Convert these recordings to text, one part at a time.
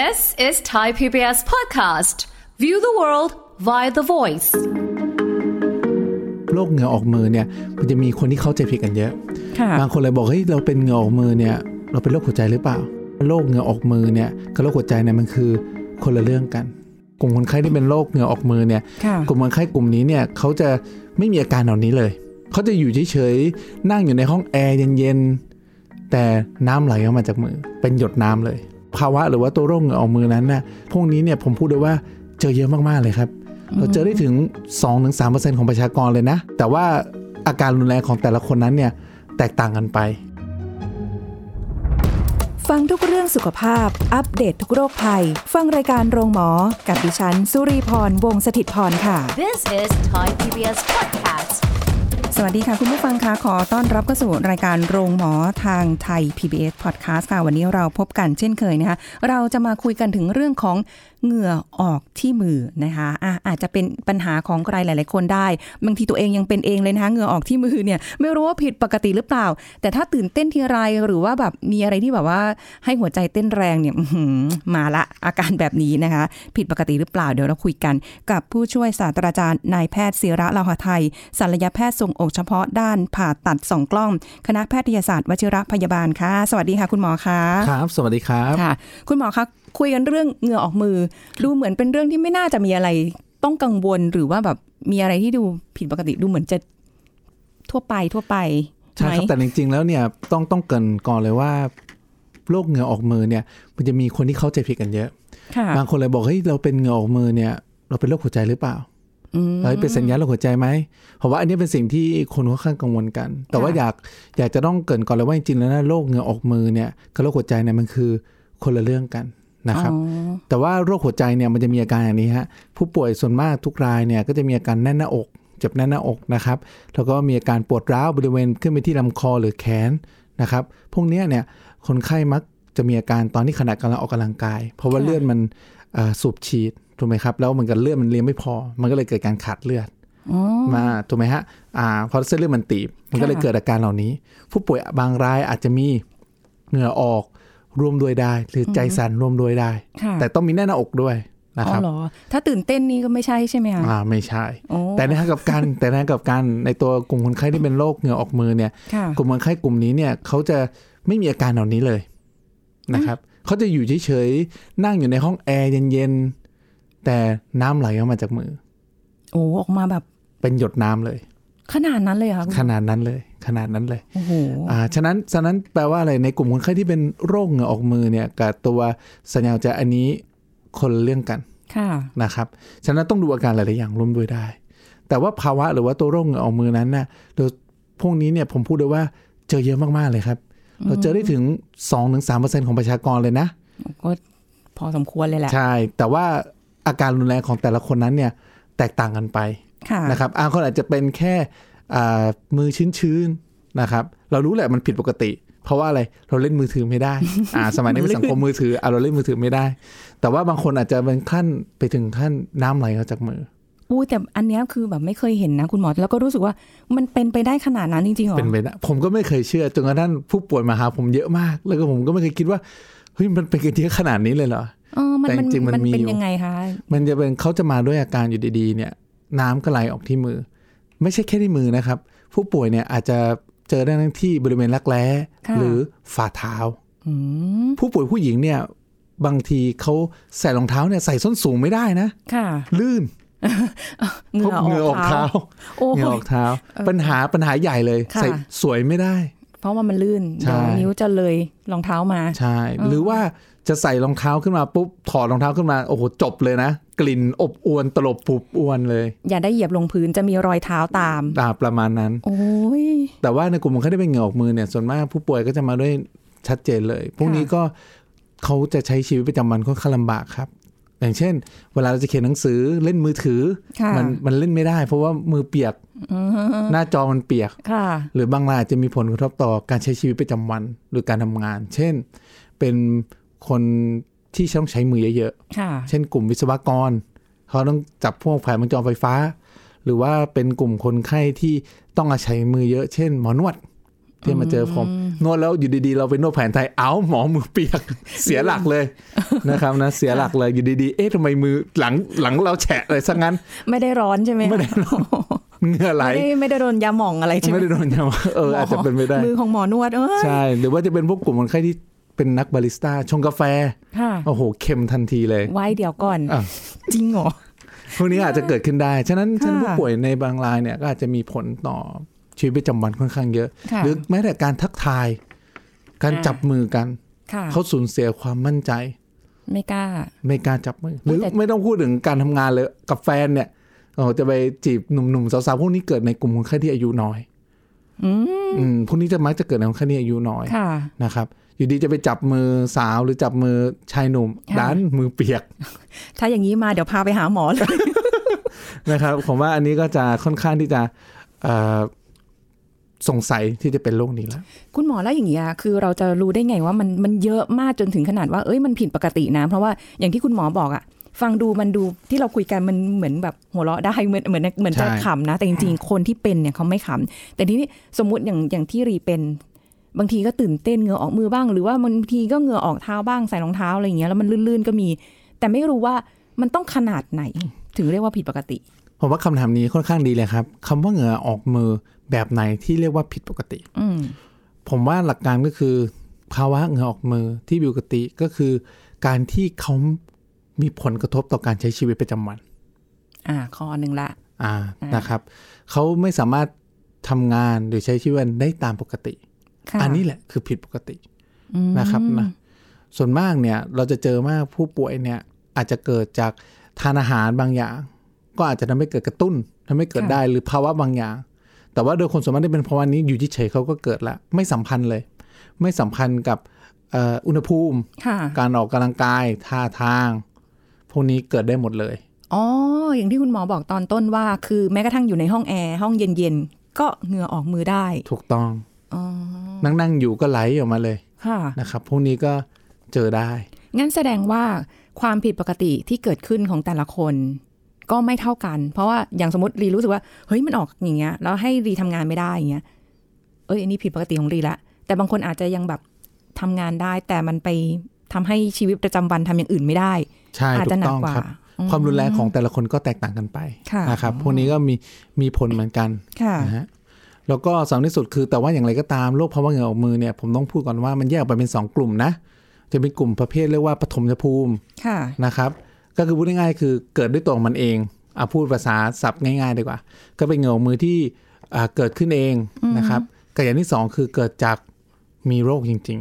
This is Thai PBS podcast. View the world via the voice. โรคเหงื่อออกมือเนี่ย มันจะมีคนที่เข้าใจผิดกันเยอะค่ะบางคนเลยบอกเฮ้ยเราเป็นเหงื่อออกมือเนี่ย เราเป็นโรคหัวใจหรือเปล่า โรคเหงื่อออกมือเนี่ยกับโรคหัวใจเนี่ยมันคือคนละเรื่องกัน กลุ่มคนไข้ที่เป็นโรคเหงื่อออกมือเนี่ยค่ะกลุ่มคนไข้กลุ่มนี้เนี่ยเขาจะไม่มีอาการเหล่านี้เลย เขาจะอยู่เฉยๆนั่งอยู่ในห้องแอร์เย็นๆแต่น้ำไหลออกมาจากมือ เป็นหยดน้ำเลย ภาวะหรือว่าตัวโรคเหงื่อออกมือนั้นน่ะพวกนี้เนี่ยผมพูดได้ว่าเจอเยอะมากๆเลยครับ เราเจอได้ถึง 2-3%ของประชากรเลยนะ แต่ว่าอาการรุนแรงของแต่ละคนนั้นเนี่ยแตกต่างกันไป ฟังทุกเรื่องสุขภาพ อัปเดตททุกโรคภัย ฟังรายการโรงหมอ กับดิฉัน สุรีพร วงศิตพรค่ะ This is Thai PBS podcast. สวัสดีค่ะ คุณผู้ฟังคะขอต้อนรับเข้าสู่รายการโรงหมอทางไทย PBS Podcast ค่ะ วันนี้เราพบกันเช่นเคยนะคะ เราจะมาคุยกันถึงเรื่องของ เหงื่อออกที่มือนะคะอะอาจจะเป็นปัญหาของใครหลาย ๆ คนได้ บางทีตัวเองยังเป็นเองเลยนะคะเหงื่อออกที่มือเนี่ยไม่รู้ว่าผิดปกติหรือเปล่า แต่ถ้าตื่นเต้นทีไรหรือว่าแบบมีอะไรที่แบบว่าให้หัวใจเต้นแรงเนี่ยอื้อหือมาละอาการแบบนี้นะคะ ผิดปกติหรือเปล่าเดี๋ยวเราคุยกัน กับผู้ช่วยศาสตราจารย์นายแพทย์ศิระลาหะไทยศัลยแพทย์ทรงอกเฉพาะด้านผ่าตัดสองกล้อง คณะแพทยศาสตร์วชิรพยาบาลค่ะ สวัสดีค่ะ คุณหมอคะครับ สวัสดีครับค่ะ คุณหมอคะ คุยกันเรื่องเหงื่อออกมือ ดูเหมือนเป็นเรื่องที่ไม่น่าจะมีอะไรต้องกังวลหรือว่าแบบมีอะไรที่ดูผิดปกติดูเหมือนจะทั่วไปทั่วไปใช่ไหมครับแต่จริงๆ แล้วเนี่ยต้องต้องเกรินก่อนเลยว่าโรคเหงื่อออกมือเนี่ย มันจะมีคนที่เข้าใจผิดกันเยอะค่ะบางคนเลยบอกเฮ้ยเราเป็นเหงื่อออกมือเนี่ย เราเป็นโรคหัวใจหรือเปล่าอืมเฮ้ยเป็นสัญญาณโรคหัวใจไหมเพราะว่าอันนี้เป็นสิ่งที่คนค่อนข้างกังวลกัน แต่ว่าค่ะอยากอยากจะต้องเกรินก่อนเลยว่าจริงๆแล้วนะโรคเหงื่อออกมือเนี่ยกับโรคหัวใจเนี่ยมันคือคนละเรื่องกัน นะครับอ๋อแต่ว่าโรคหัวใจเนี่ยมันจะมีอาการอย่างนี้ฮะผู้ป่วยส่วนมากทุกรายเนี่ยก็จะมีอาการแน่นหน้าอก เจ็บแน่นหน้าอกนะครับ แล้วก็มีอาการปวดร้าวบริเวณขึ้นไปที่ลำคอหรือแขนนะครับ พวกเนี้ยเนี่ยคนไข้มักจะมีอาการตอนที่ขณะกำลังออกกำลังกาย เพราะว่าค่ะเลือดมันเอ่อสูบฉีดถูกไหมครับแล้วมันกับเลือดมันเลี้ยงไม่พอ มันก็เลยเกิดการขาดเลือดอ๋อมาถูกไหมฮะอ่าพอเส้นเลือดมันตีบมันก็เลยค่ะเกิดอาการเหล่านี้ ผู้ป่วยบางรายอาจจะมีเหงื่อออก ร่วมด้วยได้ หรือใจสั่นร่วมด้วยได้ค่ะแต่ต้องมีแน่นหน้าอกด้วยนะอ๋คอรับเหรอถ้าตื่นเต้นนี่ก็ไม่ใช่ใช่ไหมคะอ่าไม่ใช่โอ้แต่ในทางกลับกันแต่ในทางกลับกันในตัวกลุ่มคนไข้ที่เป็นโรคเหงื่อออกมือเนี่ยค่ะกลุ่มคนไข้กลุ่มนี้เนี่ยเขาจะไม่มีอาการเหล่านี้เลยนะครับเขาจะอยู่เฉยๆนั่งอยู่ในห้องแอร์เย็นๆแต่น้ำไหลออกมาจากมือ โอ้ออกมาแบบเป็นหยดน้ำเลย ขนาดนั้นเลยเหรอค่ะคุณขนาดนั้นเลย ขนาดนั้นเลยโอ้โหอ่าฉะนั้นฉะนั้นแปลว่าอะไรในกลุ่มคนไข้ที่เป็นโรคเหงื่อออกมือเนี่ยกับตัวสัญญาณหัวใจอันนี้คนละเรื่องกันค่ะนะครับ ฉะนั้นต้องดูอาการหลาย ๆ อย่างร่วมด้วยได้ แต่ว่าภาวะหรือว่าตัวโรคเหงื่อออกมือนั้นน่ะโดยพวกนี้เนี่ยผมพูดได้ว่าเจอเยอะมาก ๆ เลยครับ เราเจอได้ถึง 2-3%ของประชากรเลยนะ ก็พอสมควรเลยแหละ ใช่ แต่ว่าอาการรุนแรงของแต่ละคนนั้นเนี่ยแตกต่างกันไปค่ะนะครับบางคนอาจจะเป็นแค่อ่า มือชื้นๆนะครับ เรารู้แหละมันผิดปกติ เพราะว่าอะไรเราเล่นมือถือไม่ได้ อ่า สมัยนี้เป็นสังคมมือถืออะเราเล่นมือถือไม่ได้ แต่ว่าบางคนอาจจะเป็นขั้นไปถึงขั้นน้ำไหลออกจากมืออู้แต่อันเนี้ยคือแบบไม่เคยเห็นนะคุณหมอแล้วก็รู้สึกว่ามันเป็นไปได้ขนาดนั้นจริงๆเหรอเป็นไปได้ผมก็ไม่เคยเชื่อจนกระทั่งผู้ป่วยมาหาผมเยอะมาก แล้วก็ผมก็ไม่เคยคิดว่าเฮ้ยมันเป็นกันเยอะขนาดนี้เลยเหรอเออมันแต่มันจริงๆมันมันมีเป็นอยู่ยังไงคะมันจะเป็นเขาจะมาด้วยอาการอยู่ดีๆ เนี่ย น้ำก็ไหลออกที่มือ ไม่ใช่แค่ที่มือนะครับ ผู้ป่วยเนี่ยอาจจะเจอได้ทั้งที่บริเวณรักแร้ค่ะหรือฝ่าเท้าอืมผู้ป่วยผู้หญิงเนี่ยบางทีเขาใส่รองเท้าเนี่ยใส่ส้นสูงไม่ได้นะค่ะ ลื่นเหงื่อเหงื่อออออกกเท้าเท้าโอ้เหงื่อออกเท้า ปัญหาปัญหาใหญ่เลยค่ะใส่สวยไม่ได้ เพราะว่ามันลื่นใช่เดี๋ยวนิ้วจะเลยรองเท้ามา ใช่ หรือว่าจะใส่รองเท้าขึ้นมาปุ๊บถอดรองเท้าขึ้นมาโอ้โหจบเลยนะ กลิ่นอบอวนตลบปุบอวนเลย อย่าได้เหยียบลงพื้นจะมีรอยเท้าตามอ่าประมาณนั้น โอ้ยแต่ว่าในกลุ่มคนไข้ที่เป็นเหงื่อออกมือเนี่ยส่วนมากผู้ป่วยก็จะมาด้วยชัดเจนเลย พวกนี้ก็เขาจะใช้ชีวิตประจำวันค่อนข้างลำบากครับอย่างเช่น เวลาเราจะเขียนหนังสือเล่นมือถือค่ะมันมันเล่นไม่ได้ เพราะว่ามือเปียก หน้าจอมันเปียกค่ะหรือบางรายอาจจะมีผลกระทบต่อการใช้ชีวิตประจำวันหรือการทำงาน เช่น เป็นคนที่ต้องใช้มือเยอะๆค่ะเช่นกลุ่มวิศวกร เขาต้องจับพวกแผงวงจรไฟฟ้า หรือว่าเป็นกลุ่มคนไข้ที่ต้องอาศัยมือเยอะ เช่น หมอนวดที่มาเจอผมนวดแล้วอยู่ดีๆ เราไปนวดแผนไทยเอ้าหมอมือเปียกเสียหลักเลยนะครับนะเสียหลักเลยอยู่ดีๆ เอ๊ะทำไมมือหลังหลังเราแฉะเลยซะงั้น ไม่ได้ร้อนใช่ไหมไม่ได้ร้อน เหงื่อไหลไม่ได้ไม่ได้โดนยาหม่องอะไรใช่ไหมไม่ได้โดนยาเอออาจจะเป็นไปได้มือของหมอนวดเอ้ยใช่หรือว่าจะเป็นพวกกลุ่มคนไข้ที่เป็นนักบาริสต้าชงกาแฟค่ะโอ้โหเค็มทันทีเลย ไว้เดี๋ยวก่อนอะจริงเหรอพวกนี้อาจจะเกิดขึ้นได้ ฉะนั้นค่ะฉะนั้นผู้ป่วยในบางรายเนี่ยก็อาจจะมีผลต่อชีวิตประจำวันค่อนข้างเยอะค่ะหรือแม้แต่การทักทาย การอ่าจับมือกันค่ะเขาสูญเสียความมั่นใจ ไม่กล้า ไม่กล้าจับมือ หรือแต่ไม่ต้องพูดถึงการทำงานเลยกับแฟนเนี่ยโอ้โห จะไปจีบหนุ่มๆสาวๆพวกนี้เกิดในกลุ่มคนไข้ที่อายุน้อย อืมอืมพวกนี้จะมักจะเกิดในคนไข้ที่อายุน้อยค่ะนะครับ อยู่ดีจะไปจับมือสาวหรือจับมือชายหนุ่มค่ะด้านมือเปียก ถ้าอย่างนี้มาเดี๋ยวพาไปหาหมอเลยนะครับผมว่าอันนี้ก็จะค่อนข้างที่จะเอ่อสงสัยที่จะเป็นโรคนี้แล้ว คุณหมอแล้วอย่างเงี้ยคือเราจะรู้ได้ไงว่ามันมันเยอะมากจนถึงขนาดว่าเอ้ยมันผิดปกตินะ เพราะว่าอย่างที่คุณหมอบอกอะ ฟังดูมันดูที่เราคุยกันมันเหมือนแบบหัวเราะได้เหมือนเหมือนเหมือนจะใช่ขำนะ แต่จริงๆ คนที่เป็นเนี่ยเขาไม่ขำแต่ทีนี้สมมุติอย่างอย่างที่รีเป็น บางทีก็ตื่นเต้นเหงื่อออกมือบ้าง หรือว่าบางทีก็เหงื่อออกเท้าบ้างใส่รองเท้าอะไรอย่างเงี้ยแล้วมันลื่นๆก็มี แต่ไม่รู้ว่ามันต้องขนาดไหนถึงเรียกว่าผิดปกติผมว่าคำถามนี้ค่อนข้างดีเลยครับคำว่าเหงื่อออกมือแบบไหนที่เรียกว่าผิดปกติ อืมผมว่าหลักการก็คือ ภาวะเหงื่อออกมือที่ผิดปกติก็คือ การที่เขา มีผลกระทบต่อการใช้ชีวิตประจำวัน อ่า ข้อหนึ่งละ อ่าอ่านนะครับ เขาไม่สามารถทำงานหรือใช้ชีวิตได้ตามปกติค่ะอันนี้แหละคือผิดปกติอืมนะครับนะส่วนมากเนี่ยเราจะเจอมากผู้ป่วยเนี่ยอาจจะเกิดจากทานอาหารบางอย่าง ก็อาจจะทำให้เกิดกระตุ้นทำให้เกิดได้หรือภาวะบางอย่าง แต่ว่าโดยคนส่วนมากที่เป็นภาวะนี้อยู่ที่เฉยๆเขาก็เกิดละไม่สัมพันธ์เลย ไม่สัมพันธ์กับเอ่ออุณหภูมิค่ะการออกกำลังกายท่าทาง พวกนี้เกิดได้หมดเลย อ๋อ อย่างที่คุณหมอบอกตอนต้นว่า คือแม้กระทั่งอยู่ในห้องแอร์ห้องเย็นๆ ก็เหงื่อออกมือได้ ถูกต้องอ๋อนั่งๆอยู่ก็ไหลออกมาเลยค่ะนะครับ พวกนี้ก็เจอได้ งั้นแสดงว่าความผิดปกติที่เกิดขึ้นของแต่ละคน ก็ไม่เท่ากัน เพราะว่าอย่างสมมติรีรู้สึกว่า เฮ้ยมันออกอย่างเงี้ย แล้วให้รีทำงานไม่ได้อย่างเงี้ย เอ้ยอันนี้ผิดปกติของรีละ แต่บางคนอาจจะยังแบบทำงานได้ แต่มันไปทำให้ชีวิตประจำวันทำอย่างอื่นไม่ได้ ใช่อาจถูจะกหนักต้องกว่าครับอืมความรุนแรงของแต่ละคนก็แตกต่างกันไปค่ะนะครับพวกนี้ก็มีมีผลเหมือนกันค่ะนะฮะแล้วก็สำคัญที่สุดคือแต่ว่าอย่างไรก็ตามโรคภาวะเหงื่อออกมือเนี่ยผมต้องพูดก่อนว่ามันแยกออกไปเป็น 2 กลุ่มนะ จะเป็นกลุ่มประเภทเรียกว่าปฐมภูมิค่ะนะครับ ก็คือพูดง่ายๆคือเกิดด้วยตัวของมันเองอะพูดภาษาศัพท์ง่ายๆดีกว่า ก็เป็นเหงื่อออกมือที่อ่าเกิดขึ้นเองนะครับกับอย่างที่สองคือเกิดจากมีโรคจริง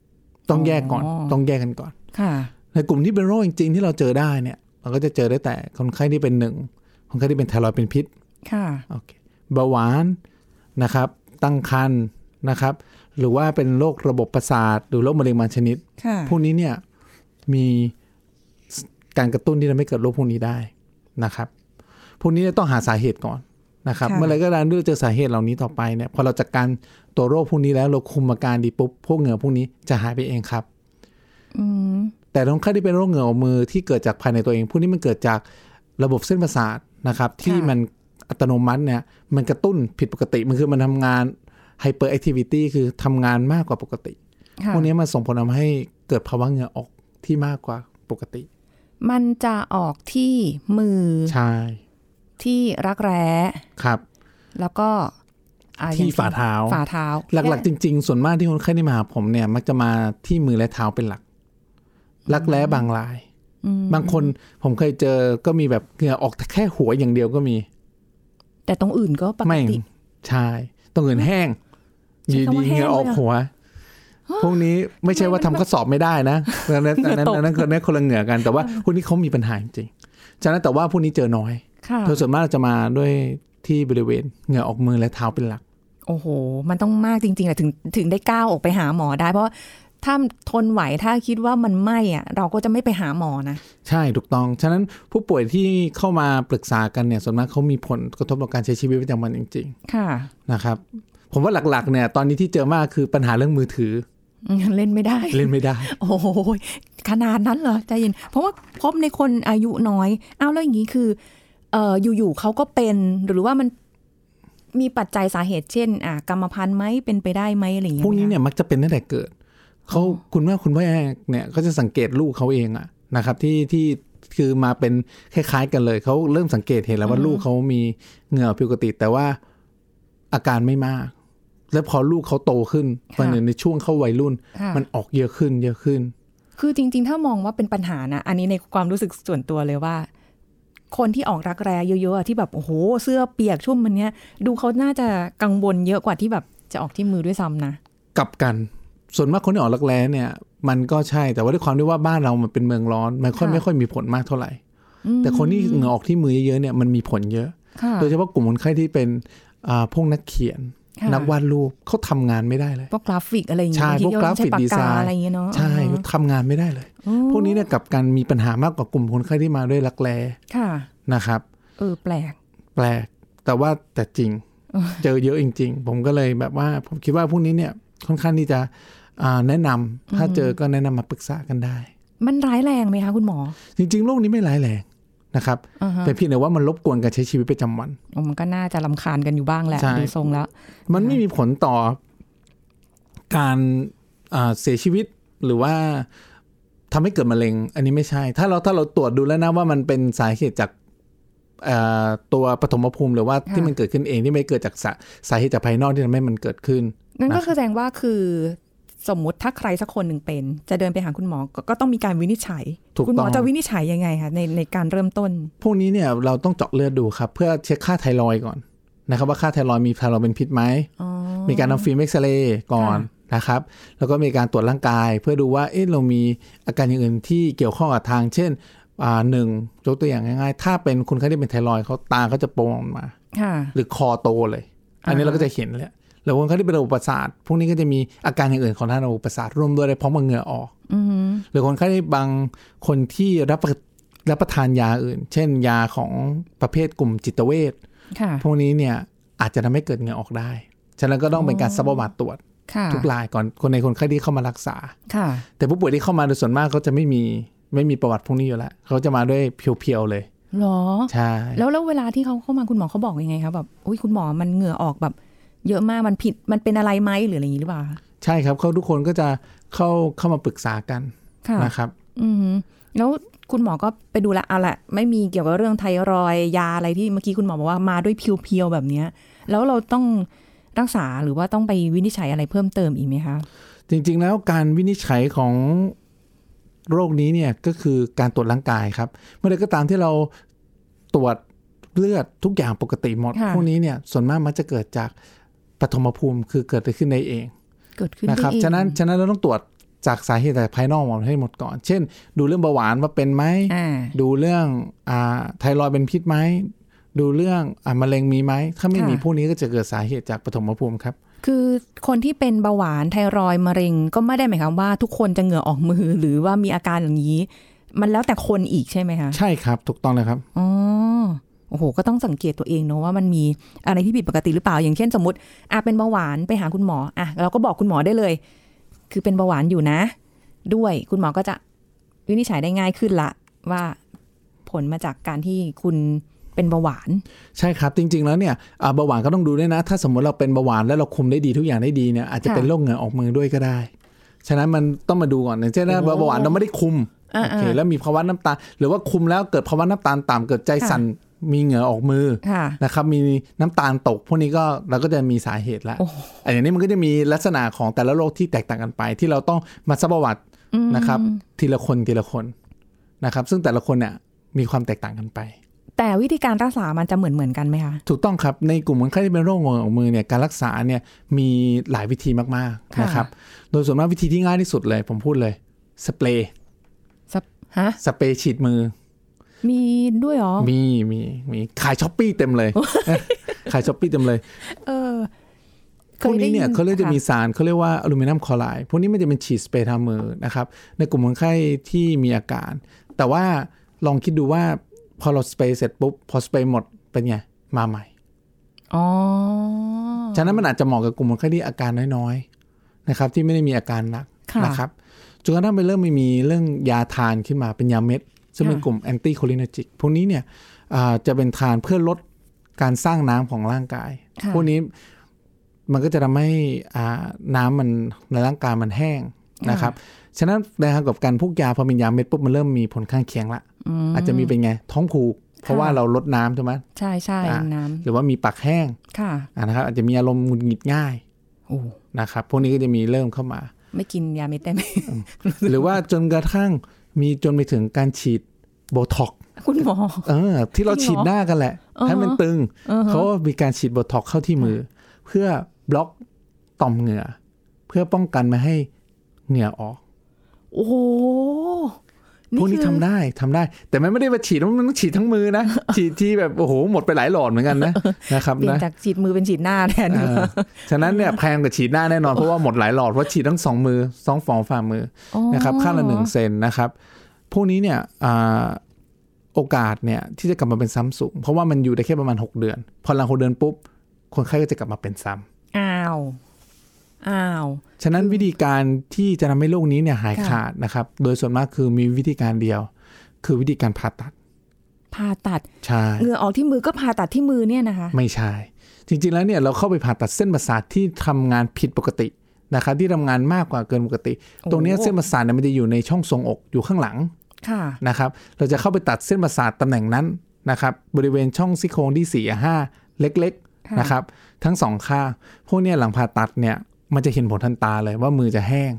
ๆ ต้องแยกก่อนอ๋อต้องแยกกันก่อนค่ะ ในกลุ่มที่เป็นโรคจริง ๆ ที่เราเจอได้เนี่ยเราก็จะเจอได้แต่คนไข้ที่เป็นหนึ่งคนไข้ที่เป็นไทรอยด์เป็นพิษค่ะโอเคเบาหวานนะครับ ตั้งครรภ์นะครับ หรือว่าเป็นโรคระบบประสาท หรือโรคมะเร็งบางชนิดค่ะพวกนี้เนี่ยมีการกระตุ้นที่ทำให้เกิดโรคพวกนี้ได้นะครับ พวกนี้เนี่ยต้องหาสาเหตุก่อนนะครับค่ะเมื่อไหรก็ตามที่เราเจอสาเหตุเหล่านี้ต่อไปเนี่ยพอเราจัดการตัวโรคพวกนี้แล้วเราคุมอาการดีปุ๊บพวกเหงื่อพวกนี้จะหายไปเองครับอืม แต่คนไข้ที่เป็นโรคเหงื่อออกมือที่เกิดจากภายในตัวเองพวกนี้มันเกิดจากระบบเส้นประสาทนะครับ ที่มันอัตโนมัติเนี่ยมันกระตุ้นผิดปกติ มันคือมันทำงาน hyperactivity คือทำงานมากกว่าปกติค่ะพวกนี้มันส่งผลทำให้เกิดภาวะเหงื่อออกที่มากกว่าปกติ มันจะออกที่มือใช่ที่รักแร้ครับ แล้วก็อะที่อย่งฝ่าเท้าฝ่าเท้า หลักๆ จริง ๆ ส่วนมากที่คนไข้ที่มาหาผมเนี่ย มักจะมาที่มือและเท้าเป็นหลัก รักแร้บางรายอืมบางคนผมเคยเจอก็มีแบบเหงื่อออกแต่แค่หัวอย่างเดียวก็มี แต่ตรงอื่นก็ปกไม่ติใช่ต้องเงินแห้งใช้ยีคำดีว่าแห้งเหงื่อออกเลยเหรอหัวพวกนี้ไม่ใช่ว่าทำข้อสอบไม่ได้นะอันนั้นอันนั้นเหงื่อตกอันนั้นคนนั้นคนละเหงื่อกัน แต่ว่าพวกนี้เขามีปัญหาจริงๆฉะนั้นแต่ว่าพวกนี้เจอน้อยค่ะโดยส่วนมากจะมาด้วยที่บริเวณเหงื่อออกมือและเท้าเป็นหลัก โอ้โห มันต้องมากจริงๆแหละถึงถึงได้ก้าวออกไปหาหมอได้ เพราะว่า ถ้าทนไหวถ้าคิดว่ามันไม่อะเราก็จะไม่ไปหาหมอนะใช่ถูกต้อง ฉะนั้นผู้ป่วยที่เข้ามาปรึกษากันเนี่ยส่วนมากเขามีผลกระทบต่อการใช้ชีวิตประจำวันจริงค่ะๆนะครับผมว่าหลักๆ เนี่ยตอนนี้ที่เจอมากคือปัญหาเรื่องมือถือเล่นไม่ได้ เล่นไม่ได้ โอ้โหขนาดนั้นเหรอใจเย็น เพราะว่าพบในคนอายุน้อยอ้าวแล้วอย่างนี้คือเอ่ออยู่ๆเขาก็เป็นหรือว่ามันมีปัจจัยสาเหตุเช่น อ่ากรรมพันธุ์ไหมเป็นไปได้ไหมอะไรอย่างเงี้พยวกนี้ไหมคะเนี่ยมักจะเป็นตั้งแต่เกิด เขาคุณแม่คุณพ่อเนี่ยก็จะสังเกตลูกเขาเองอะนะครับที่ที่คือมาเป็นคล้ายๆกันเลยเขาเริ่มสังเกตเห็นแล้วว่าลูกเขามีเหงื่อผิดปกติ แต่ว่าอาการไม่มาก แล้วพอลูกเขาโตขึ้นมันในช่วงเข้าวัยรุ่นค่ะมันออกเยอะขึ้นเยอะขึ้น คือจริง ๆ ถ้ามองว่าเป็นปัญหานะอันนี้ในความรู้สึกส่วนตัวเลยว่า คนที่ออกรักแร้เยอะๆอะที่แบบโอ้โหเสื้อเปียกชุ่มมันเนี้ยดูเขาน่าจะกังวลเยอะกว่าที่แบบจะออกที่มือด้วยซ้ำนะกลับกัน ส่วนมากคนที่ออกรักแร้เนี่ย มันก็ใช่แต่ว่าด้วยความที่ว่าบ้านเรามันเป็นเมืองร้อน มันค่อยค่ะไม่ค่อยมีผลมากเท่าไหร่ แต่คนที่เหงื่อออกที่มือเยอะๆเนี่ยมันมีผลเยอะค่ะโดยเฉพาะกลุ่มคนไข้ที่เป็นอ่าพวกนักเขียนค่ะนักวาดรูปเขาทำงานไม่ได้เลยพวกกราฟิกอะไรอย่างเงี้ยใช่บางทีพวกกราฟิกใช้ปากดีไซกาน์อะไรอย่างเงี้ยเนาะใช่อ๋อเขาทำงานไม่ได้เลยอ๋อพวกนี้เนี่ยกลับกันมีปัญหามากกว่ากลุ่มคนไข้ที่มาด้วยรักแร้ค่ะนะครับเออแปลก แปลก แต่ว่าแต่จริง เจอเยอะจริง ๆ ผมก็เลยแบบว่า ผมคิดว่าพวกนี้เนี่ยค่อนข้างที่จะอ่า แนะนำถ้าเจอก็แนะนำมาปรึกษากันได้ มันร้ายแรงไหมคะคุณหมอ จริง ๆ โรคนี้ไม่ร้ายแรงนะครับอ่าฮะแต่เพียงแต่ว่ามันรบกวนการใช้ชีวิตประจำวันโอ้มันก็น่าจะลำคาญกันอยู่บ้างแหละใช่ดูทรงแล้ว มันไม่มีผลต่อการอ่าเสียชีวิตหรือว่าทำให้เกิดมะเร็ง อันนี้ไม่ใช่ ถ้าเราถ้าเราตรวจดูแล้วนะว่ามันเป็นสาเหตุจากเอ่อตัวปฐมภูมิหรือว่าค่ะที่มันเกิดขึ้นเองที่ไม่เกิดจากสาสาเหตุจากภายนอกที่ทำให้มันเกิดขึ้นงั้นก็นะครับแสดงว่าคือ สมมุติถ้าใครสักคนหนึ่งเป็น จะเดินไปหาคุณหมอ ก็ก็ต้องมีการวินิจฉัยถูกต้องคุณหมอจะวินิจฉัยยังไงคะในในการเริ่มต้น พวกนี้เนี่ยเราต้องเจาะเลือดดูครับ เพื่อเช็คค่าไทรอยด์ก่อนนะครับว่าค่าไทรอยด์มีไทรอยด์เป็นพิษไหมอ๋อมีการทำฟิล์มเอ็กซเรย์ก่อนนะครับ แล้วก็มีการตรวจร่างกาย เพื่อดูว่าเอ๊ะเรามีอาการอย่างอื่นที่เกี่ยวข้องกับทาง เช่นอ่าหนึ่งยกตัวอย่างง่ายๆ ถ้าเป็นคนไข้ที่เป็นไทรอยด์เขาตาเขาจะโป่งออกมาค่ะหรือคอโตเลย อันนี้อ่าฮะเราก็จะเห็นแล้ว แล้วคนไข้ที่เป็นระบบประสาทพวกนี้ก็จะมีอาการอย่างอื่นของทางระบบประสาทร่วมด้วยได้พร้อมกับเหงื่อออกอืมหรือคนไข้บางคนที่รับประรับประทานยาอื่น เช่น ยาของประเภทกลุ่มจิตเวชค่ะพวกนี้เนี่ยอาจจะทำให้เกิดเหงื่อออกได้ ฉะนั้นก็ต้องเป็นการซับประวัติตรวจค่ะทุกรายก่อนคนในคนไข้ที่เข้ามารักษาค่ะ แต่ผู้ป่วยที่เข้ามาโดยส่วนมากเขาจะไม่มีไม่มีประวัติพวกนี้อยู่แล้วเขาจะมาด้วยเพียวๆเลยหรอ ใช่ แล้วแล้วเวลาที่เขาเข้ามาคุณหมอเขาบอกยังไงคะแบบอุ้ยคุณหมอมันเหงื่อออกแบบ เยอะมากมันผิดมันเป็นอะไรไหมหรืออะไรอย่างนี้หรือเปล่า ใช่ครับเขาทุกคนก็จะเข้าเข้ามาปรึกษากันค่ะนะครับ อืมแล้วคุณหมอก็ไปดูแลเอาละไม่มีเกี่ยวกับเรื่องไทรอยด์ยาอะไรที่เมื่อกี้คุณหมอบอกว่ามาด้วยเพียวๆแบบเนี้ย แล้วเราต้องรักษาหรือว่าต้องไปวินิจฉัยอะไรเพิ่มเติมอีกไหมคะ จริง ๆ แล้วการวินิจฉัยของโรคนี้เนี่ยก็คือการตรวจร่างกายครับ เมื่อใดก็ตามที่เราตรวจเลือดทุกอย่างปกติหมดค่ะพวกนี้เนี่ยส่วนมากมันจะเกิดจาก ปฐมภูมิคือเกิดขึ้นได้เอง เกิดขึ้นนะครับได้เองฉะนั้นฉะนั้นเราต้องตรวจจากสาเหตุจากภายนอกหมดให้หมดก่อน เช่น ดูเรื่องเบาหวานว่าเป็นไหมอ่าดูเรื่องอ่าไทรอยด์เป็นพิษไหม ดูเรื่องอ่ามะเร็งมีไหม ถ้าไม่มีค่ะพวกนี้ก็จะเกิดสาเหตุจากปฐมภูมิครับ คือคนที่เป็นเบาหวานไทรอยด์มะเร็งก็ไม่ได้หมายความว่าทุกคนจะเหงื่อออกมือหรือว่ามีอาการอย่างนี้ มันแล้วแต่คนอีกใช่ไหมคะ ใช่ครับ ถูกต้องเลยครับ อ๋อ โอ้โห ก็ต้องสังเกตตัวเองเนอะว่ามันมีอะไรที่ผิดปกติหรือเปล่า อย่างเช่นสมมติอะเป็นเบาหวานไปหาคุณหมออะเราก็บอกคุณหมอได้เลย คือเป็นเบาหวานอยู่นะ ด้วยคุณหมอก็จะวินิจฉัยได้ง่ายขึ้นละว่าผลมาจากการที่คุณเป็นเบาหวาน ใช่ครับจริง ๆ แล้วเนี่ยอ่าเบาหวานก็ต้องดูด้วยนะ ถ้าสมมติเราเป็นเบาหวานแล้วเราคุมได้ดีทุกอย่างได้ดีเนี่ยอาจจะค่ะเป็นโรคเหงื่อออกมือด้วยก็ได้ ฉะนั้นมันต้องมาดูก่อนอย่างเช่นถ้าโอ้เบาหวานเราไม่ได้คุมอ่าโอเคๆแล้วมีภาวะน้ำตาลหรือว่าคุมแล้วเกิดภาวะน้ำตาลต่ำเกิดใจค่ะสั่น มีเหงื่อออกมือค่ะนะครับ มีน้ำตาลตก พวกนี้ก็เราก็จะมีสาเหตุแล้วโอ้โหอันอย่างนี้มันก็จะมีลักษณะของแต่ละโรคที่แตกต่างกันไป ที่เราต้องมาซับประวัตินะครับ ทีละคนทีละคนนะครับ ซึ่งแต่ละคนเนี่ยมีความแตกต่างกันไป แต่วิธีการรักษามันจะเหมือนเหมือนๆกันไหมคะถูกต้องครับในกลุ่มคนไข้ที่เป็นโรคเหงื่อออกมือเนี่ยการรักษาเนี่ยมีหลายวิธีมากๆค่ะนะครับโดยส่วนมากวิธีที่ง่ายที่สุดเลย ผมพูดเลยสเปรย์ครับฮะสเปรย์ฉีดมือ มีด้วยเหรอ มีมีมีขาย Shopee เต็มเลย ขาย Shopee เต็มเลย เออพวกนี้เนี่ยเขาเรียกจะมีค่ะสารเขาเรียกว่า aluminium chloride พวกนี้มันจะเป็นฉีดสเปรย์ทามือนะครับ ในกลุ่มคนไข้ที่มีอาการ แต่ว่าลองคิดดูว่าพอเราสเปรย์เสร็จปุ๊บ พอสเปรย์หมดเป็นไง มาใหม่อ๋อฉะนั้นมันอาจจะเหมาะกับกลุ่มคนไข้ที่อาการน้อยๆนะครับ ที่ไม่ได้มีอาการหนักค่ะนะครับจนกระทั่งไปเริ่มไม่มีเรื่องยาทานขึ้นมาเป็นยาเม็ด ซึ่งเป็นค่ะกลุ่มแอนตี้โคลินจิกพวกนี้เนี่ยอ่าจะเป็นทานเพื่อลดการสร้างน้ำของร่างกายค่ะพวกนี้มันก็จะทำให้อ่าน้ำมันในร่างกายมันแห้งนะครับ ฉะนั้นในทางกับการพวกยาพอเป็นยาเม็ดปุ๊บมันเริ่มมีผลข้างเคียงละมอาจจะมีเป็นไงท้องผูกเพราะค่ะว่าเราลดน้ำใช่ไหมใช่ใช่อ่าน้หรือว่ามีปากแห้งำค่ะอ่านะครับอาจจะมีอารมณ์หงุดหงิดง่ายโอ้นะครับพวกนี้ก็จะมีเริ่มเข้ามา ไม่กินยาเม็ดได้ไหมหรือว่าจนกระทั่ง มีจนไปถึงการฉีดโบท็อกซ์คุณหมอเออ ที่เราจริฉีงดเหรอหน้ากันแหละอือฮะให้มันตึงอือฮะเขาก็มีการฉีดโบท็อกซ์เข้าที่มือ เพื่อบล็อกต่อมเหงื่อ เพื่อป้องกันไม่ให้เหงื่อออก โอ้โห พวกนี้คือทำได้ทำได้ แต่มันไม่ได้มาฉีดมันต้องฉีดทั้งมือนะ ฉีดที่แบบโอ้โหหมดไปหลายหลอดเหมือนกันนะนะครับเปลี่ยนนะจากฉีดมือเป็นฉีดหน้าแทนเออฉะนั้นเนี่ยแพงกว่าฉีดหน้าแน่นอนเพราะว่าหมดหลายหลอดเพราะฉีดทั้งสองมือสองสองฝ่ามืออ๋อนะครับข้างละหนึ่งเซ็ตนะครับ พวกนี้เนี่ยอ่าโอกาสเนี่ยที่จะกลับมาเป็นซ้ำสูง เพราะว่ามันอยู่ได้แค่ประมาณ 6 เดือน พอหลังหกเดือนปุ๊บคนไข้ก็จะกลับมาเป็นซ้ำอ้าว อ้าว ฉะนั้นวิธีการที่จะทำให้โรคนี้เนี่ยหายค่ะขาดนะครับ โดยส่วนมากคือมีวิธีการเดียว คือวิธีการผ่าตัด ผ่าตัดใช่เหงื่อออกที่มือก็ผ่าตัดที่มือเนี่ยนะคะ ไม่ใช่ จริง ๆ แล้วเนี่ยเราเข้าไปผ่าตัดเส้นประสาทที่ทำงานผิดปกตินะครับที่ทำงานมากกว่าเกินปกติ ตรงเนี้ยโอ้เส้นประสาทเนี่ยมันจะอยู่ในช่องทรงอกอยู่ข้างหลังค่ะนะครับ เราจะเข้าไปตัดเส้นประสาทตำแหน่งนั้นนะครับ บริเวณช่องซี่โครงที่สี่ห้าเล็กค่ะๆนะครับ ทั้งสองข้างพวกเนี้ยหลังผ่าตัดเนี่ย มันจะเห็นผลทันตาเลยว่ามือจะแห้ง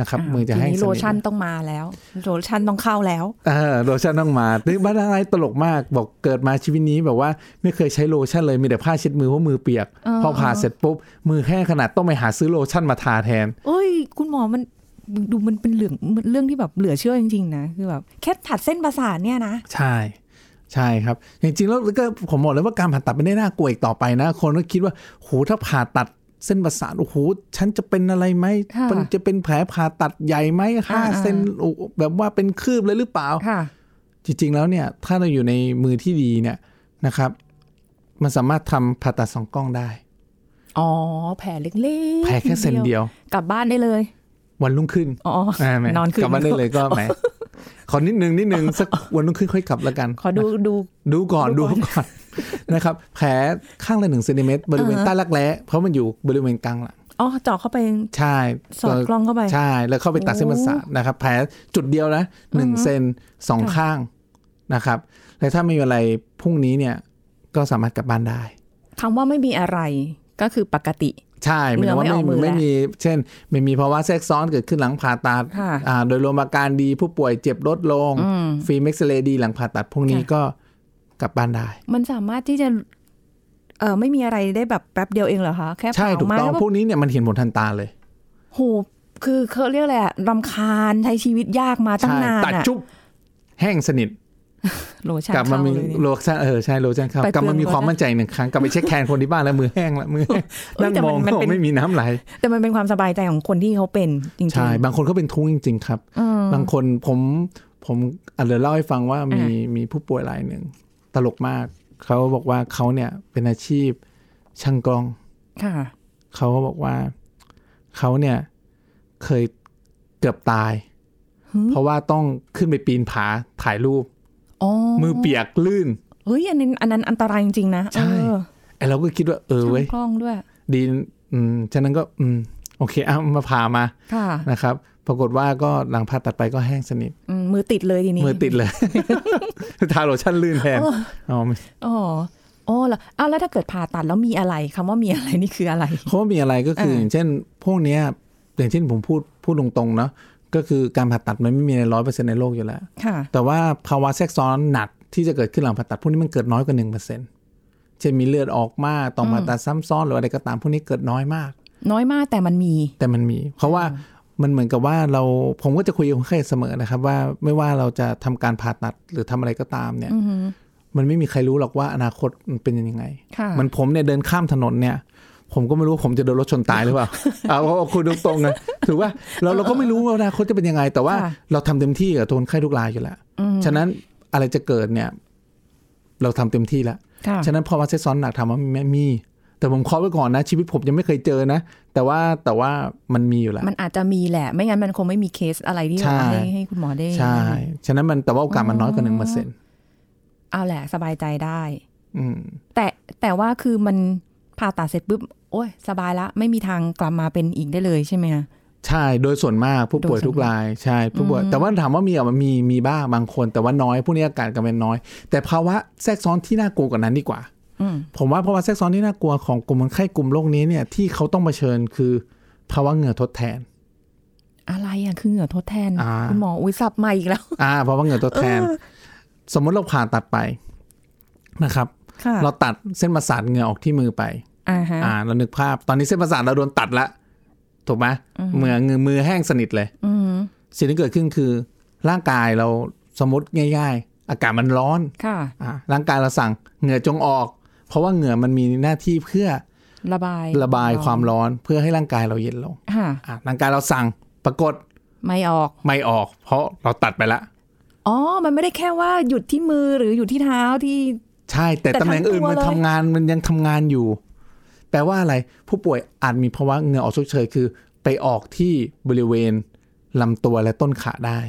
นะครับ มือจะแห้งสนิททีนี้โลชั่นต้องมาแล้วโลชั่นต้องเข้าแล้วเออโลชั่นต้องมาตึกบ้านอะไรตลกมากบอกเกิดมาชีวิตนี้แบบว่าไม่เคยใช้โลชั่นเลยมีแต่ผ้าเช็ดมือเพราะมือเปียกเออพอผ่าเสร็จปุ๊บ มือแห้งขนาดต้องไปหาซื้อโลชั่นมาทาแทนเอ้ย คุณหมอมันดูมันเป็นเรื่องเรื่องที่แบบเหลือเชื่อจริงๆนะคือแบบแค่ถัดเส้นประสาทเนี่ยนะใช่ใช่ครับจริงๆแล้วก็ผมบอกเลยว่าการผ่าตัดไม่ได้น่ากลัวอีกต่อไปนะ คนก็คิดว่าโหถ้าผ่าตัด เส้นประสาทโอ้โหฉันจะเป็นอะไรไหมค่ะมันจะเป็นแผลผ่าตัดใหญ่ไหมห้าอ่าๆเซนโอ้แบบว่าเป็นคืบเลยหรือเปล่าค่ะจริง ๆ แล้วเนี่ย ถ้าเราอยู่ในมือที่ดีเนี่ยนะครับ มันสามารถทำผ่าตัดสองกล้องได้ อ๋อ แผลเล็กๆ แผลแค่เซนเดียว กลับบ้านได้เลย วันรุ่งขึ้นอ๋ออ่าแหมนอนคืนกลับบ้านได้เลยก็แหมขอนิดนึงนิดนึงสักวันรุ่งขึ้นค่อยกลับแล้วกัน ขอดูดูดูก่อนดูดูก่อนก่อ นนะครับแผลข้างละหนึ่งเซนติเมตรบริเวณอ่าฮะใต้รักแร้เพราะมันอยู่บริเวณกลางหลังอ๋อเจาะเข้าไปใช่สอดกล้องเข้าไปใช่ แล้วเข้าไปตัดเส้นประสาทนะครับแผลจุดเดียวนะหนึ่งอือฮึเซนสองค่ะข้างนะครับและถ้าไม่มีอะไรพรุ่งนี้เนี่ยก็สามารถกลับบ้านได้คำว่าไม่มีอะไรก็คือปกติ ใช่หมายถึงว่าเหงื่อไม่ออกมือไม่แล้วมี เช่น ไม่มีภาวะแทรกซ้อนเกิดขึ้นหลังผ่าตัดค่ะอ่าโดยรวมอาการดีผู้ป่วยเจ็บลดลงอืมฟรีเม็กซ์เรย์ดีหลังผ่าตัดพวกนี้ค่ะก็ กลับบ้านได้ มันสามารถที่จะเออไม่มีอะไรได้แบบแป๊บเดียวเองเหรอคะแค่ใช่เผาถูกมาต้องแล้วพวกนี้เนี่ยมันเห็นผลทันตาเลยโหคือเขาเรียกอะไรอะรำคาญใช้ชีวิตยากมาตั้งใช่นานตัดอะจุ๊บแห้งสนิทโลชั่นกลับมาเข้ามีเลยนี่โลชั่นเออใช่โลชั่นเข้าไปกลับมามีเปลืองความโลชั่นมั่นใจหนึ่งครั้งกลับไปเช็คแคนคนที่บ้านแล้วมือแห้งละมือแห้งเอ้ยนั่งแต่มมัอนงมันโอ้เป็นไม่มีน้ำไหล แต่มันเป็นความสบายใจของคนที่เขาเป็นจริงๆใช่บางคนเขาเป็นทุ้งจริง ๆ ครับอืมบางคนผมผมอะเดี๋ยวเล่าให้ฟังว่ามีอ่มีผู้ป่วยรายหนึ่ง ตลกมาก เขาบอกว่าเขาเนี่ยเป็นอาชีพช่างกล้อง ค่ะ เขาก็บอกว่าเขาเนี่ยเคยเกือบตายหืมเพราะว่าต้องขึ้นไปปีนผาถ่ายรูปอ๋อมือเปียกลื่น เฮ้ยอันนั้นอันนั้นอันตรายจริงๆนะ ใช่เออไอเราก็คิดว่าเออช่างเว้ยกล้องด้วย ดี อืมฉะนั้นก็ อืม โอเคเอามาพามาค่ะนะครับ ปรากฏว่าก็หลังผ่าตัดไปก็แห้งสนิทอืมมือติดเลยทีนี้ มือติดเลยทาโลชั่นลื่นแทนอ๋อไม่อ๋ออ๋อแล้วอ้าวแล้วถ้าเกิดผ่าตัดแล้วมีอะไรคำว่ามีอะไรนี่คืออะไรเขาว่ามีอะไรก็คือเออออย่างเช่น พวกเนี้ยอย่างเช่นผมพูดพูดตรงๆเนาะก็คือการผ่าตัดมันไม่มีในร้อยเปอร์เซ็นในโลกอยู่แล้วค่ะแต่ว่าภาวะแทรกซ้อนหนักที่จะเกิดขึ้นหลังผ่าตัดพวกนี้มันเกิดน้อยกว่าหนึ่งเปอร์เซ็นเช่นมีเลือดออกมากต้องผ่าตัดซ้ำซ้อนหรืออะไรก็ตามพวกนี้เกิดน้อยมาก น้อยมากแต่มันมี แต่มันมี เพราะว่ามันเหมือนกับว่าเราผมก็จะคุยกับคนไข้เสมอนะครับ ว่าไม่ว่าเราจะทำการผ่าตัดหรือทำอะไรก็ตามเนี่ยอือหือมันไม่มีใครรู้หรอกว่าอนาคตมันเป็นยังไงค่ะเหมันผมเนี่ยเดินข้ามถนนเนี่ย ผมก็ไม่รู้ว่าผมจะโดนรถชนตายหรือเปล่าเอาเอาคุยตรงๆนะถือว่าเราเราก็ไม่รู้ว่าอนาคตจะเป็นยังไง แต่ว่าค่ะเราทำเต็มที่กับตัวคนไข้ทุกรายอยู่แล้วอืมฉะนั้นอะไรจะเกิดเนี่ย เราทำเต็มที่แล้วค่ะฉะนั้นพอมาเซซ้อนหนักถามว่ามีไหมมี แต่ผมเคาะไว้ก่อนนะ ชีวิตผมยังไม่เคยเจอนะ แต่ว่าแต่ว่ามันมีอยู่แล้ว มันอาจจะมีแหละ ไม่งั้นมันคงไม่มีเคสอะไรที่ใช่ให้ให้คุณหมอได้ใช่ฉะนั้นมันแต่ว่าโอกาสมันน้อยกว่าหนึ่งเปอร์เซ็นต์เอาแหละ สบายใจได้ อืมแต่แต่ว่าคือมันผ่าตัดเสร็จปุ๊บโอ้ยสบายละ ไม่มีทางกลับมาเป็นอีกได้เลยใช่ไหมคะใช่โดยส่วนมากผู้ป่วยโดยส่วนทุกรายใช่ผู้ป่วยอืมแต่ว่าถามว่ามีอะมันมีมีบ้างบางคน แต่ว่าน้อยพวกนี้อาการก็เป็นน้อย แต่ภาวะแทรกซ้อนที่น่ากลัวกว่านั้นดีกว่าอืม ผมว่าภาวะแทรกซ้อนที่น่ากลัวของกลุ่มคนไข้กลุ่มโรคนี้เนี่ยที่เขาต้องเผชิญคือภาวะเหงื่อทดแทน อะไรอะคือเหงื่อทดแทนอ่าคุณหมออุ้ยสับใหม่อีกแล้ว อ่าภาวะเหงื่อทดแทน สมมติเราผ่าตัดไปนะครับค่ะเราตัดเส้นประสาทเหงื่อออกที่มือไปอ่าฮะอ่าเรานึกภาพ ตอนนี้เส้นประสาทเราโดนตัดละถูกไหมเมือมือมือแห้งสนิทเลยอืมสิ่งที่เกิดขึ้นคือ ร่างกายเราสมมติง่าย ๆ อากาศมันร้อนค่ะอ่าร่างกายเราสั่งเหงื่อจงออก เพราะว่าเหงื่อมันมีหน้าที่เพื่อระบาย ระบายความร้อนเพื่อให้ร่างกายเราเย็นลงค่ะอ่าร่างกายเราสั่งปรากฏไม่ออกไม่ออก เพราะเราตัดไปละอ๋อ มันไม่ได้แค่ว่าหยุดที่มือหรืออยู่ที่เท้าที่ใช่ แต่แต่ตำแหน่งอื่นทั้งตัวมันเลยทำงานมันยังทำงานอยู่ แปลว่าอะไรผู้ป่วยอาจมีภาวะเหงื่อออกชดเชยคือ ไปออกที่บริเวณลำตัวและต้นขาได้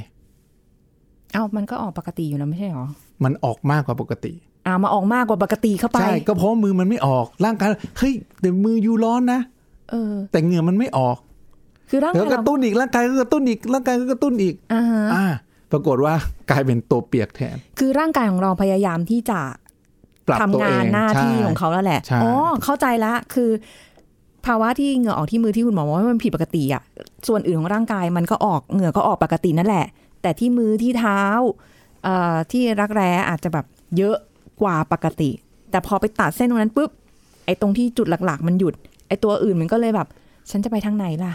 เอ้ามันก็ออกปกติอยู่แล้วไม่ใช่หรอ มันออกมากกว่าปกติ อ่ามาออกมากกว่าปกติเข้าไปใช่ก็เพราะว่ามือมันไม่ออกร่างกายเฮ้ยแต่มืออยู่ร้อนนะเออ แต่เหงื่อมันไม่ออก คือร่างแล้วกายกระเราตุ้นอีกร่างกายก็กระตุ้นอีกร่างกายก็กระตุ้นอีกอ่าฮะอ่าปรากฏว่ากลายเป็นตัวเปียกแทน คือร่างกายของเราพยายามที่จะปรับทำตัวเองานหน้าที่ใช่ของเขาแล้วแหละใช่อ๋อเข้าใจละคือภาวะที่เหงื่อออกที่มือที่คุณหมอบอกว่ามันผิดปกติอะ ส่วนอื่นของร่างกายมันก็ออกเหงื่อก็ออกปกตินั่นแหละ แต่ที่มือที่เท้าเอ่อที่รักแร้อาจจะแบบเยอะ กว่าปกติ แต่พอไปตัดเส้นตรงนั้นปุ๊บไอ้ตรงที่จุดหลัก ๆ มันหยุด ไอ้ตัวอื่นมันก็เลยแบบ ฉันจะไปทางไหนล่ะ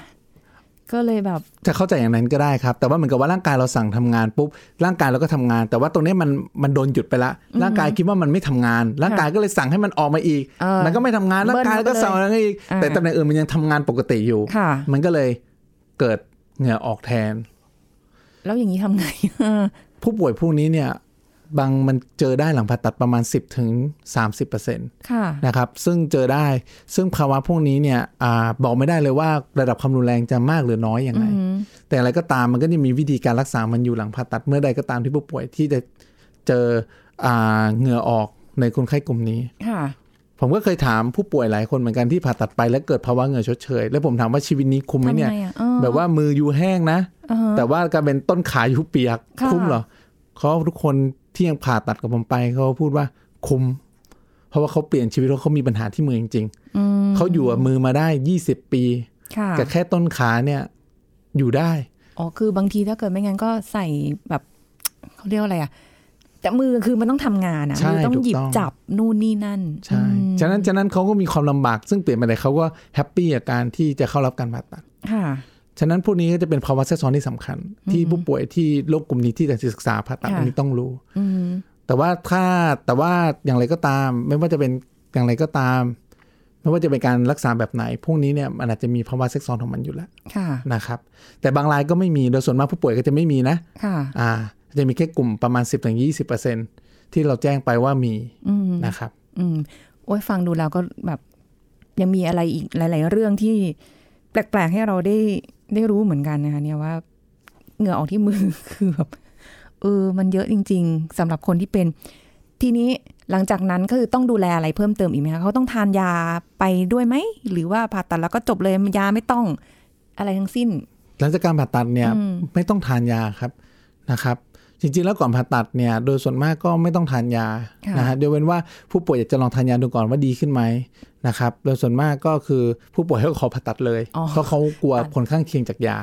ก็เลยแบบ จะเข้าใจอย่างนั้นก็ได้ครับ แต่ว่าเหมือนกับว่าร่างกายเราสั่งทำงานปุ๊บ ร่างกายเราก็ทำงาน แต่ว่าตรงนี้มันมันโดนหยุดไปละ ร่างกายคิดว่ามันไม่ทำงาน ร่างกายก็เลยสั่งให้มันออกมาอีกเออมันก็ไม่ทำงาน ร่างกายเบิ้ลก็เข้าไปเลยสั่งอะไรอีกอ่าแต่ตำแหน่งอื่นมันยังทำงานปกติอยู่ค่ะมันก็เลยเกิดเหงื่อออกแทน แล้วอย่างนี้ทำไง ผู้ป่วยพวกนี้เนี่ย บางมันเจอได้หลังผ่าตัดประมาณ 10ถึง30%ค่ะนะครับซึ่งเจอได้ซึ่งภาวะพวกนี้เนี่ยอาบอกไม่ได้เลยว่าระดับความรุนแรงจะมากหรือน้อยอย่างไร แต่อะไรก็ตามมันก็จะมีวิธีการรักษามันอยู่หลังผ่าตัดเมื่อใดก็ตามที่ผู้ป่วยที่จะเจออาเหงื่อออกในคนไข้กลุ่มนี้ค่ะผมก็เคยถามผู้ป่วยหลายคนเหมือนกันที่ผ่าตัดไปแล้วเกิดภาวะเหงื่อชดเชย แล้วผมถามว่าชีวิตนี้คุ้มไหมเนี่ยทำไงอะเออแบบว่ามืออยู่แห้งนะอ่าฮะแต่ว่ากลายเป็นต้นขาอยู่เปียกค่ะคุ้มเหรอเขาทุกคน ที่ยังผ่าตัดกับผมไปเขาพูดว่าคุ้มเพราะว่าเขาเปลี่ยนชีวิตเพราะเขามีปัญหาที่มือจริงอืมๆเขาอยู่กับมือมาได้20ปีค่ะกับแค่ต้นขาเนี่ยอยู่ได้อ๋อคือบางทีถ้าเกิดไม่งั้นก็ใส่แบบเขาเรียกว่าอะไรอะแต่มือคือมันต้องทำงานอะใช่มือต้องถูกหยิบต้องจับนู่นนี่นั่นใช่อืฉะนั้นฉะนั้นเขาก็มีความลำบากซึ่งเปลี่ยนไปไหนเขาก็แฮปปี้กับการที่จะเข้ารับการผ่าตัดค่ะ ฉะนั้นพวกนี้ก็จะเป็นภาวะแทรกซ้อนที่สำคัญ ที่ผู้ป่วยที่โรคกลุ่มนี้ที่จะศึกษาผ่าตัดค่ะอันนี้ต้องรู้อืมแต่ว่าถ้าแต่ว่าอย่างไรก็ตาม ไม่ว่าจะเป็นอย่างไรก็ตาม ไม่ว่าจะเป็นการรักษาแบบไหน พวกนี้เนี่ยมันอาจจะมีภาวะแทรกซ้อนของมันอยู่แล้วค่ะนะครับ แต่บางรายก็ไม่มีโดยส่วนมากผู้ป่วยก็จะไม่มีนะค่ะอ่า จะมีแค่กลุ่มประมาณ 10-20%ที่เราแจ้งไปว่ามีอืมนะครับ อืมโอ้ยฟังดูแล้วก็แบบยังมีอะไรอีกหลาย ๆ เรื่องที่แปลก ๆ ให้เราได้ ได้รู้เหมือนกันนะคะเนี่ยว่าเหงื่อออกที่มือคือแบบเออ มันเยอะจริง ๆสำหรับคนที่เป็น ทีนี้หลังจากนั้นก็คือต้องดูแลอะไรเพิ่มเติมอีกไหมคะเขาต้องทานยาไปด้วยไหม หรือว่าผ่าตัดแล้วก็จบเลยยาไม่ต้องอะไรทั้งสิ้น หลังจากการผ่าตัดเนี่ยอืมไม่ต้องทานยาครับนะครับ จริงๆแล้วก่อนผ่าตัดเนี่ยโดยส่วนมากก็ไม่ต้องทานยาค่ะนะฮะยกเว้นว่าผู้ป่วยอยากจะลองทานยาดูก่อนว่าดีขึ้นไหมนะครับโดยส่วนมากก็คือผู้ป่วยเขาขอผ่าตัดเลยอ๋อเพราะเขากลัวผลข้างเคียงจากยา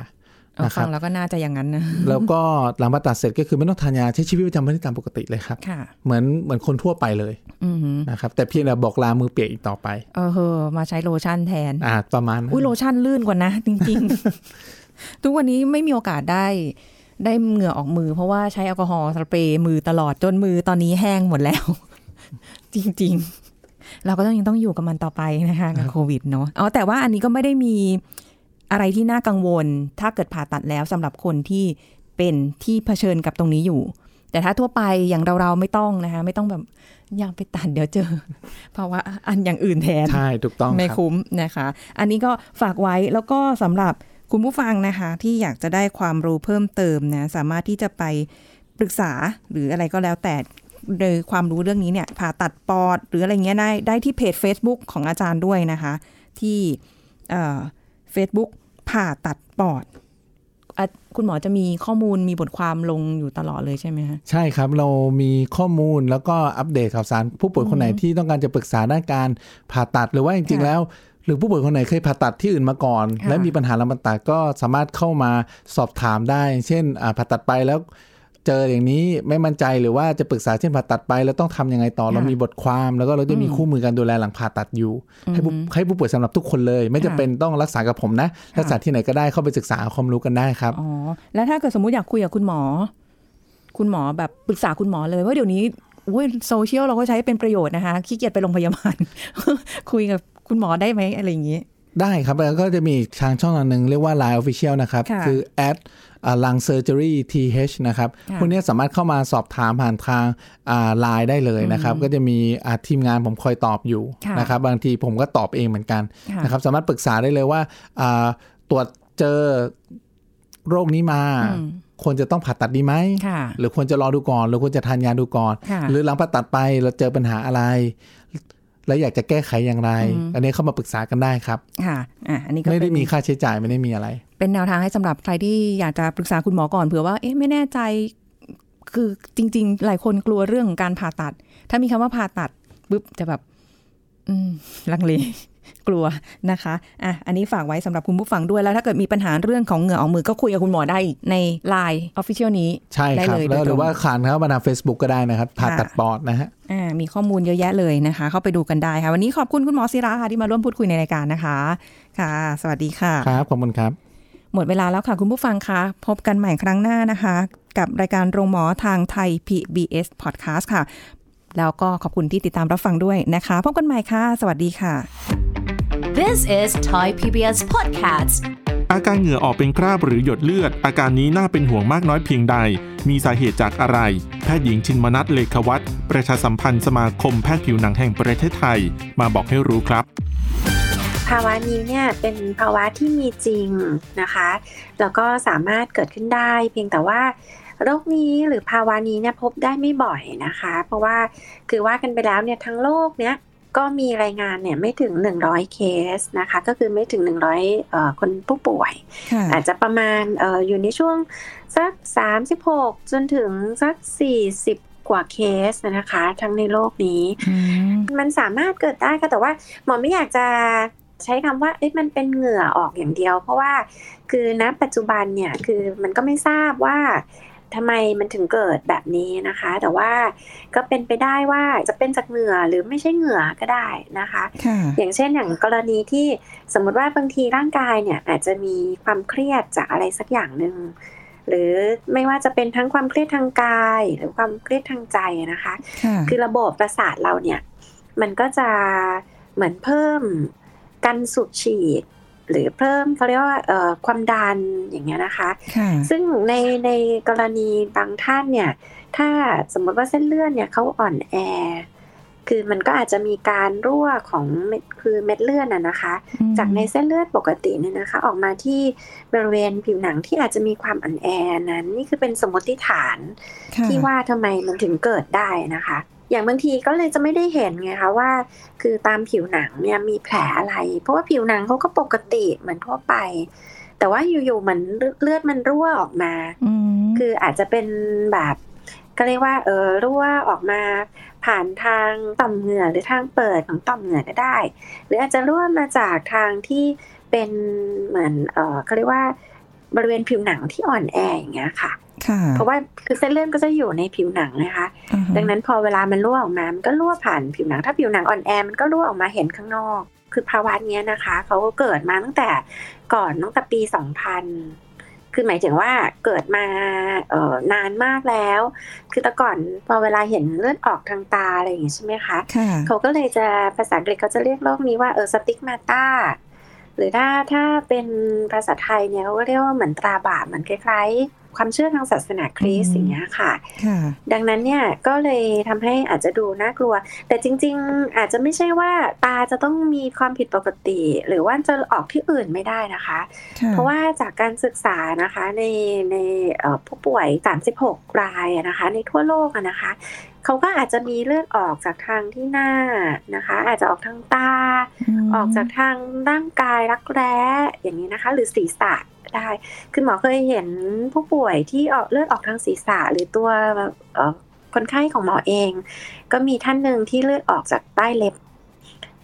เอานะคฟัรับงแล้วก็น่าจะอย่างนั้นนะแล้วก็หลังผ่าตัดเสร็จก็คือไม่ต้องทานยาใช้ชีวิตประจำวันได้ตามปกติเลยครับค่ะเหมือนเหมือนคนทั่วไปเลยอือหือนะครับแต่เพียงแต่บอกลามือเปียกอีกต่อไปเออเฮอมาใช้โลชั่นแทนอ่าประมาณนั้นอุ้ยโลชั่นลื่นกว่านะ จริง ๆ ทุกวันนี้ไม่มีโอกาสได้ ได้เหงื่อออกมือเพราะว่าใช้แอลกอฮอล์สเปรย์มือตลอดจนมือตอนนี้แห้งหมดแล้ว จริง ๆ เราก็ต้องยังต้องอยู่กับมันต่อไปนะคะกับโควิดเนาะอ๋อแต่ว่าอันนี้ก็ไม่ได้มีอะไรที่น่ากังวล ถ้าเกิดผ่าตัดแล้วสำหรับคนที่เป็นที่เผชิญกับตรงนี้อยู่ แต่ถ้าทั่วไปอย่างเรา ๆ ไม่ต้องนะคะ ไม่ต้องแบบอยากไปตัดเดี๋ยวเจอ เพราะว่าอันอย่างอื่นแทนใช่ถูกต้องไม่ครับคุ้มนะคะ อันนี้ก็ฝากไว้แล้วก็สำหรับ คุณผู้ฟังนะคะ ที่อยากจะได้ความรู้เพิ่มเติมนะสามารถที่จะไปปรึกษาหรืออะไรก็แล้วแต่โดยความรู้เรื่องนี้เนี่ยผ่าตัดปอด หรืออะไรเงี้ยได้ได้ที่เพจ Facebook ของอาจารย์ด้วยนะคะ ที่เฟซบุ๊กผ่าตัดปอดอะคุณหมอจะมีข้อมูลมีบทความลงอยู่ตลอดเลยใช่ไหมคะใช่ครับเรามีข้อมูลแล้วก็อัปเดตข่าวสารผู้ป่วยคนไหนที่ต้องการจะปรึกษาด้านการผ่าตัดหรือว่าจริงๆค่ะแล้ว หรือผู้ป่วยคนไหนเคยผ่าตัดที่อื่นมาก่อนค่ะและมีปัญหาลำตัดก็สามารถเข้ามาสอบถามได้ เช่นอ่าผ่าตัดไปแล้วเจออย่างนี้ไม่มั่นใจหรือว่าจะปรึกษาเช่นผ่าตัดไป แล้วต้องทำยังไงต่อค่ะเรามีบทความแล้วก็เราจะมีอืมคู่มือการดูแลหลังผ่าตัดอยู่ ให้ผู้อืมให้ผู้ป่วยสำหรับทุกคนเลย ไม่ค่ะจะเป็นต้องรักษากับผมนะค่ะรักษาที่ไหนก็ได้เข้าไปศึกษาหาความรู้กันได้ครับอ๋อแล้วถ้าเกิดสมมุติอยากคุยกับคุณหมอ คุณหมอแบบปรึกษาคุณหมอเลยว่าเดี๋ยวนี้อุ้ยโซเชียลเราก็ใช้เป็นประโยชน์นะคะขี้เกียจไปโรงพยาบาลคุยกับ คุณหมอได้ไหมอะไรอย่างนี้ ได้ครับ แล้วก็จะมีทางช่องทางหนึ่งเรียกว่า Line Official นะครับค่ะคือ at ลัง surgery th นะครับค่ะพวกนี้สามารถเข้ามาสอบถามผ่านทางไลน์ได้เลยนะครับ ก็จะมีอ่าทีมงานผมคอยตอบอยู่ค่ะนะครับ บางทีผมก็ตอบเองเหมือนกันค่ะนะครับ สามารถปรึกษาได้เลยว่าอ่าตรวจเจอโรคนี้มาอืมควรจะต้องผ่าตัดดีไหมค่ะหรือควรจะรอดูก่อน หรือควรจะทานยาดูก่อนค่ะหรือหลังผ่าตัดไปเราเจอปัญหาอะไร แล้วอยากจะแก้ไขอย่างไรอืมอันนี้เข้ามาปรึกษากันได้ครับค่ะอะอันนี้ก็ไม่ได้เป็นมีค่าใช้จ่ายไม่ได้มีอะไร เป็นแนวทางให้สำหรับใครที่อยากจะปรึกษาคุณหมอก่อนเผื่อว่าเอ๊ะไม่แน่ใจ คือจริง ๆ หลายคนกลัวเรื่องของการผ่าตัด ถ้ามีคำว่าผ่าตัดปุ๊บจะแบบ อืมลังเล กลัวนะคะอะอันนี้ฝากไว้สำหรับคุณผู้ฟังด้วยแล้วถ้าเกิดมีปัญหาเรื่องของเหงื่อออกมือก็คุยกับคุณหมอได้อีกใน Line Official นี้ใช่ได้ครับเลยแล้วโดยหรือตรงว่าขานเข้ามาทาง Facebook ก็ได้นะครับผ่าค่ะตัดปอดนะฮะอ่ามีข้อมูลเยอะแยะเลยนะคะ เข้าไปดูกันได้ค่ะ วันนี้ขอบคุณคุณหมอศิระค่ะที่มาร่วมพูดคุยในรายการนะคะค่ะ สวัสดีค่ะครับขอบคุณครับหมดเวลาแล้วค่ะคุณผู้ฟังคะพบกันใหม่ครั้งหน้านะคะ กับรายการโรงหมอทางไทย PBS Podcast ค่ะ แล้วก็ขอบคุณที่ติดตามรับฟังด้วยนะคะ พบกันใหม่ค่ะ สวัสดีค่ะ This is Thai PBS Podcast. อาการเหงื่อออกเป็นคราบหรือหยดเลือด อาการนี้น่าเป็นห่วงมากน้อยเพียงใด มีสาเหตุจากอะไร แพทย์หญิงชินมนัทเลขวัตรประชาสัมพันธ์สมาคมแพทย์ผิวหนังแห่งประเทศไทย มาบอกให้รู้ครับภาวะนี้เนี่ยเป็นภาวะที่มีจริงนะคะ แล้วก็สามารถเกิดขึ้นได้ เพียงแต่ว่าโรคนี้หรือภาวะนี้เนี่ยพบได้ไม่บ่อยนะคะ เพราะว่าคือว่ากันไปแล้วเนี่ยทั้งโลกเนี่ย ก็มีรายงานเนี่ยไม่ถึง 100 เคสนะคะ ก็คือไม่ถึง 100เอ่อคนผู้ป่วยค่ะอาจจะประมาณเอออยู่ในช่วงสัก 36 จนถึงสัก 40กว่าเคสนะคะ ทั้งในโลกนี้อืมมันสามารถเกิดได้ค่ะแต่ว่าหมอไม่อยากจะใช้คำว่าเอ๊ะมันเป็นเหงื่อออกอย่างเดียว เพราะว่าคือณปัจจุบันเนี่ยคือมันก็ไม่ทราบว่า ทำไมมันถึงเกิดแบบนี้นะคะ แต่ว่าก็เป็นไปได้ว่าจะเป็นจากเหงื่อหรือไม่ใช่เหงื่อก็ได้นะคะค่ะอย่างเช่นอย่างกรณีที่สมมติว่าบางทีร่างกายเนี่ยอาจจะมีความเครียดจากอะไรสักอย่างหนึ่งหรือไม่ว่าจะเป็นทั้งความเครียดทางกายหรือความเครียดทางใจนะคะค่ะคือระบบประสาทเราเนี่ยมันก็จะเหมือนเพิ่มการสูบฉีด หรือเพิ่มเขาเรียกว่าเอ่อความดันอย่างเงี้ยนะคะค่ะซึ่งในในกรณีบางท่านเนี่ย ถ้าสมมติว่าเส้นเลือดเนี่ยเขาอ่อนแอ คือมันก็อาจจะมีการรั่วของเม็ดคือเม็ดเลือดน่ะนะคะ จากในเส้นเลือดปกติเนี่ยนะคะ ออกมาที่บริเวณผิวหนังที่อาจจะมีความอ่อนแอนั้น นี่คือเป็นสมมติฐานค่ะที่ว่าทำไมมันถึงเกิดได้นะคะ อย่างบางทีก็เลยจะไม่ได้เห็นไงคะว่า คือตามผิวหนังเนี่ยมีแผลอะไร เพราะว่าผิวหนังเขาก็ปกติเหมือนทั่วไป แต่ว่าอยู่ๆเหมือนเลือดมันรั่วออกมาอืมคืออาจจะเป็นแบบก็เรียกว่าเออรั่วออกมาผ่านทางต่อมเหงื่อหรือทางเปิดของต่อมเหงื่อก็ได้ หรืออาจจะรั่วมาจากทางที่เป็นเหมือนเออเขาเรียกว่าบริเวณผิวหนังที่อ่อนแออย่างเงี้ยค่ะค่ะ เพราะว่าคือเส้นเลือดก็จะอยู่ในผิวหนังนะคะอ่าฮะดังนั้นพอเวลามันรั่วออกมา มันก็รั่วผ่านผิวหนัง ถ้าผิวหนังอ่อนแอ มันก็รั่วออกมาเห็นข้างนอก คือภาวะเนี้ยนะคะเขาก็เกิดมาตั้งแต่ก่อนตั้งแต่ปี 2000 คือหมายถึงว่าเกิดมาเอ่อนานมากแล้ว คือแต่ก่อนพอเวลาเห็นเลือดออกทางตาอะไรอย่างงี้ใช่ไหมคะค่ะเขาก็เลยจะภาษาอังกฤษเขาจะเรียกโรคนี้ว่าเออสติกมาตาหรือถ้าถ้าเป็นภาษาไทยเนี่ยเขาก็เรียกว่าเหมือนตราบาปเหมือนคล้าย ความเชื่อทางศาสนาคริสต์อืมอย่างเงี้ยค่ะค่ะ ดังนั้นเนี่ยก็เลยทำให้อาจจะดูน่ากลัว แต่จริง ๆ อาจจะไม่ใช่ว่าตาจะต้องมีความผิดปกติ หรือว่าจะออกที่อื่นไม่ได้นะคะค่ะเพราะว่าจากการศึกษานะคะในในเอ่อผู้ป่วย 36 รายอะนะคะ ในทั่วโลกอะนะคะเขาก็อาจจะมีเลือดออกจากทางที่หน้านะคะ อาจจะออกทางตามออกจากทางร่างกายรักแร้อย่างนี้นะคะ หรือศีรษะ ได้ คือหมอเคยเห็นผู้ป่วยที่ออกเลือดออกทางศีรษะหรือตัวเอ่อคนไข้ของหมอเอง ก็มีท่านหนึ่งที่เลือดออกจากใต้เล็บ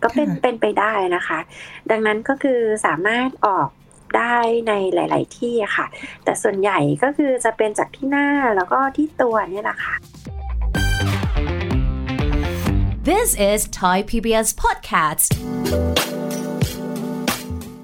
ก็เป็นค่ะเป็นไปได้นะคะ ดังนั้นก็คือสามารถออกได้ในหลาย ๆ ที่อะค่ะ แต่ส่วนใหญ่ก็คือจะเป็นจากที่หน้าแล้วก็ที่ตัวเนี่ยแหละค่ะ This is Thai PBS Podcast.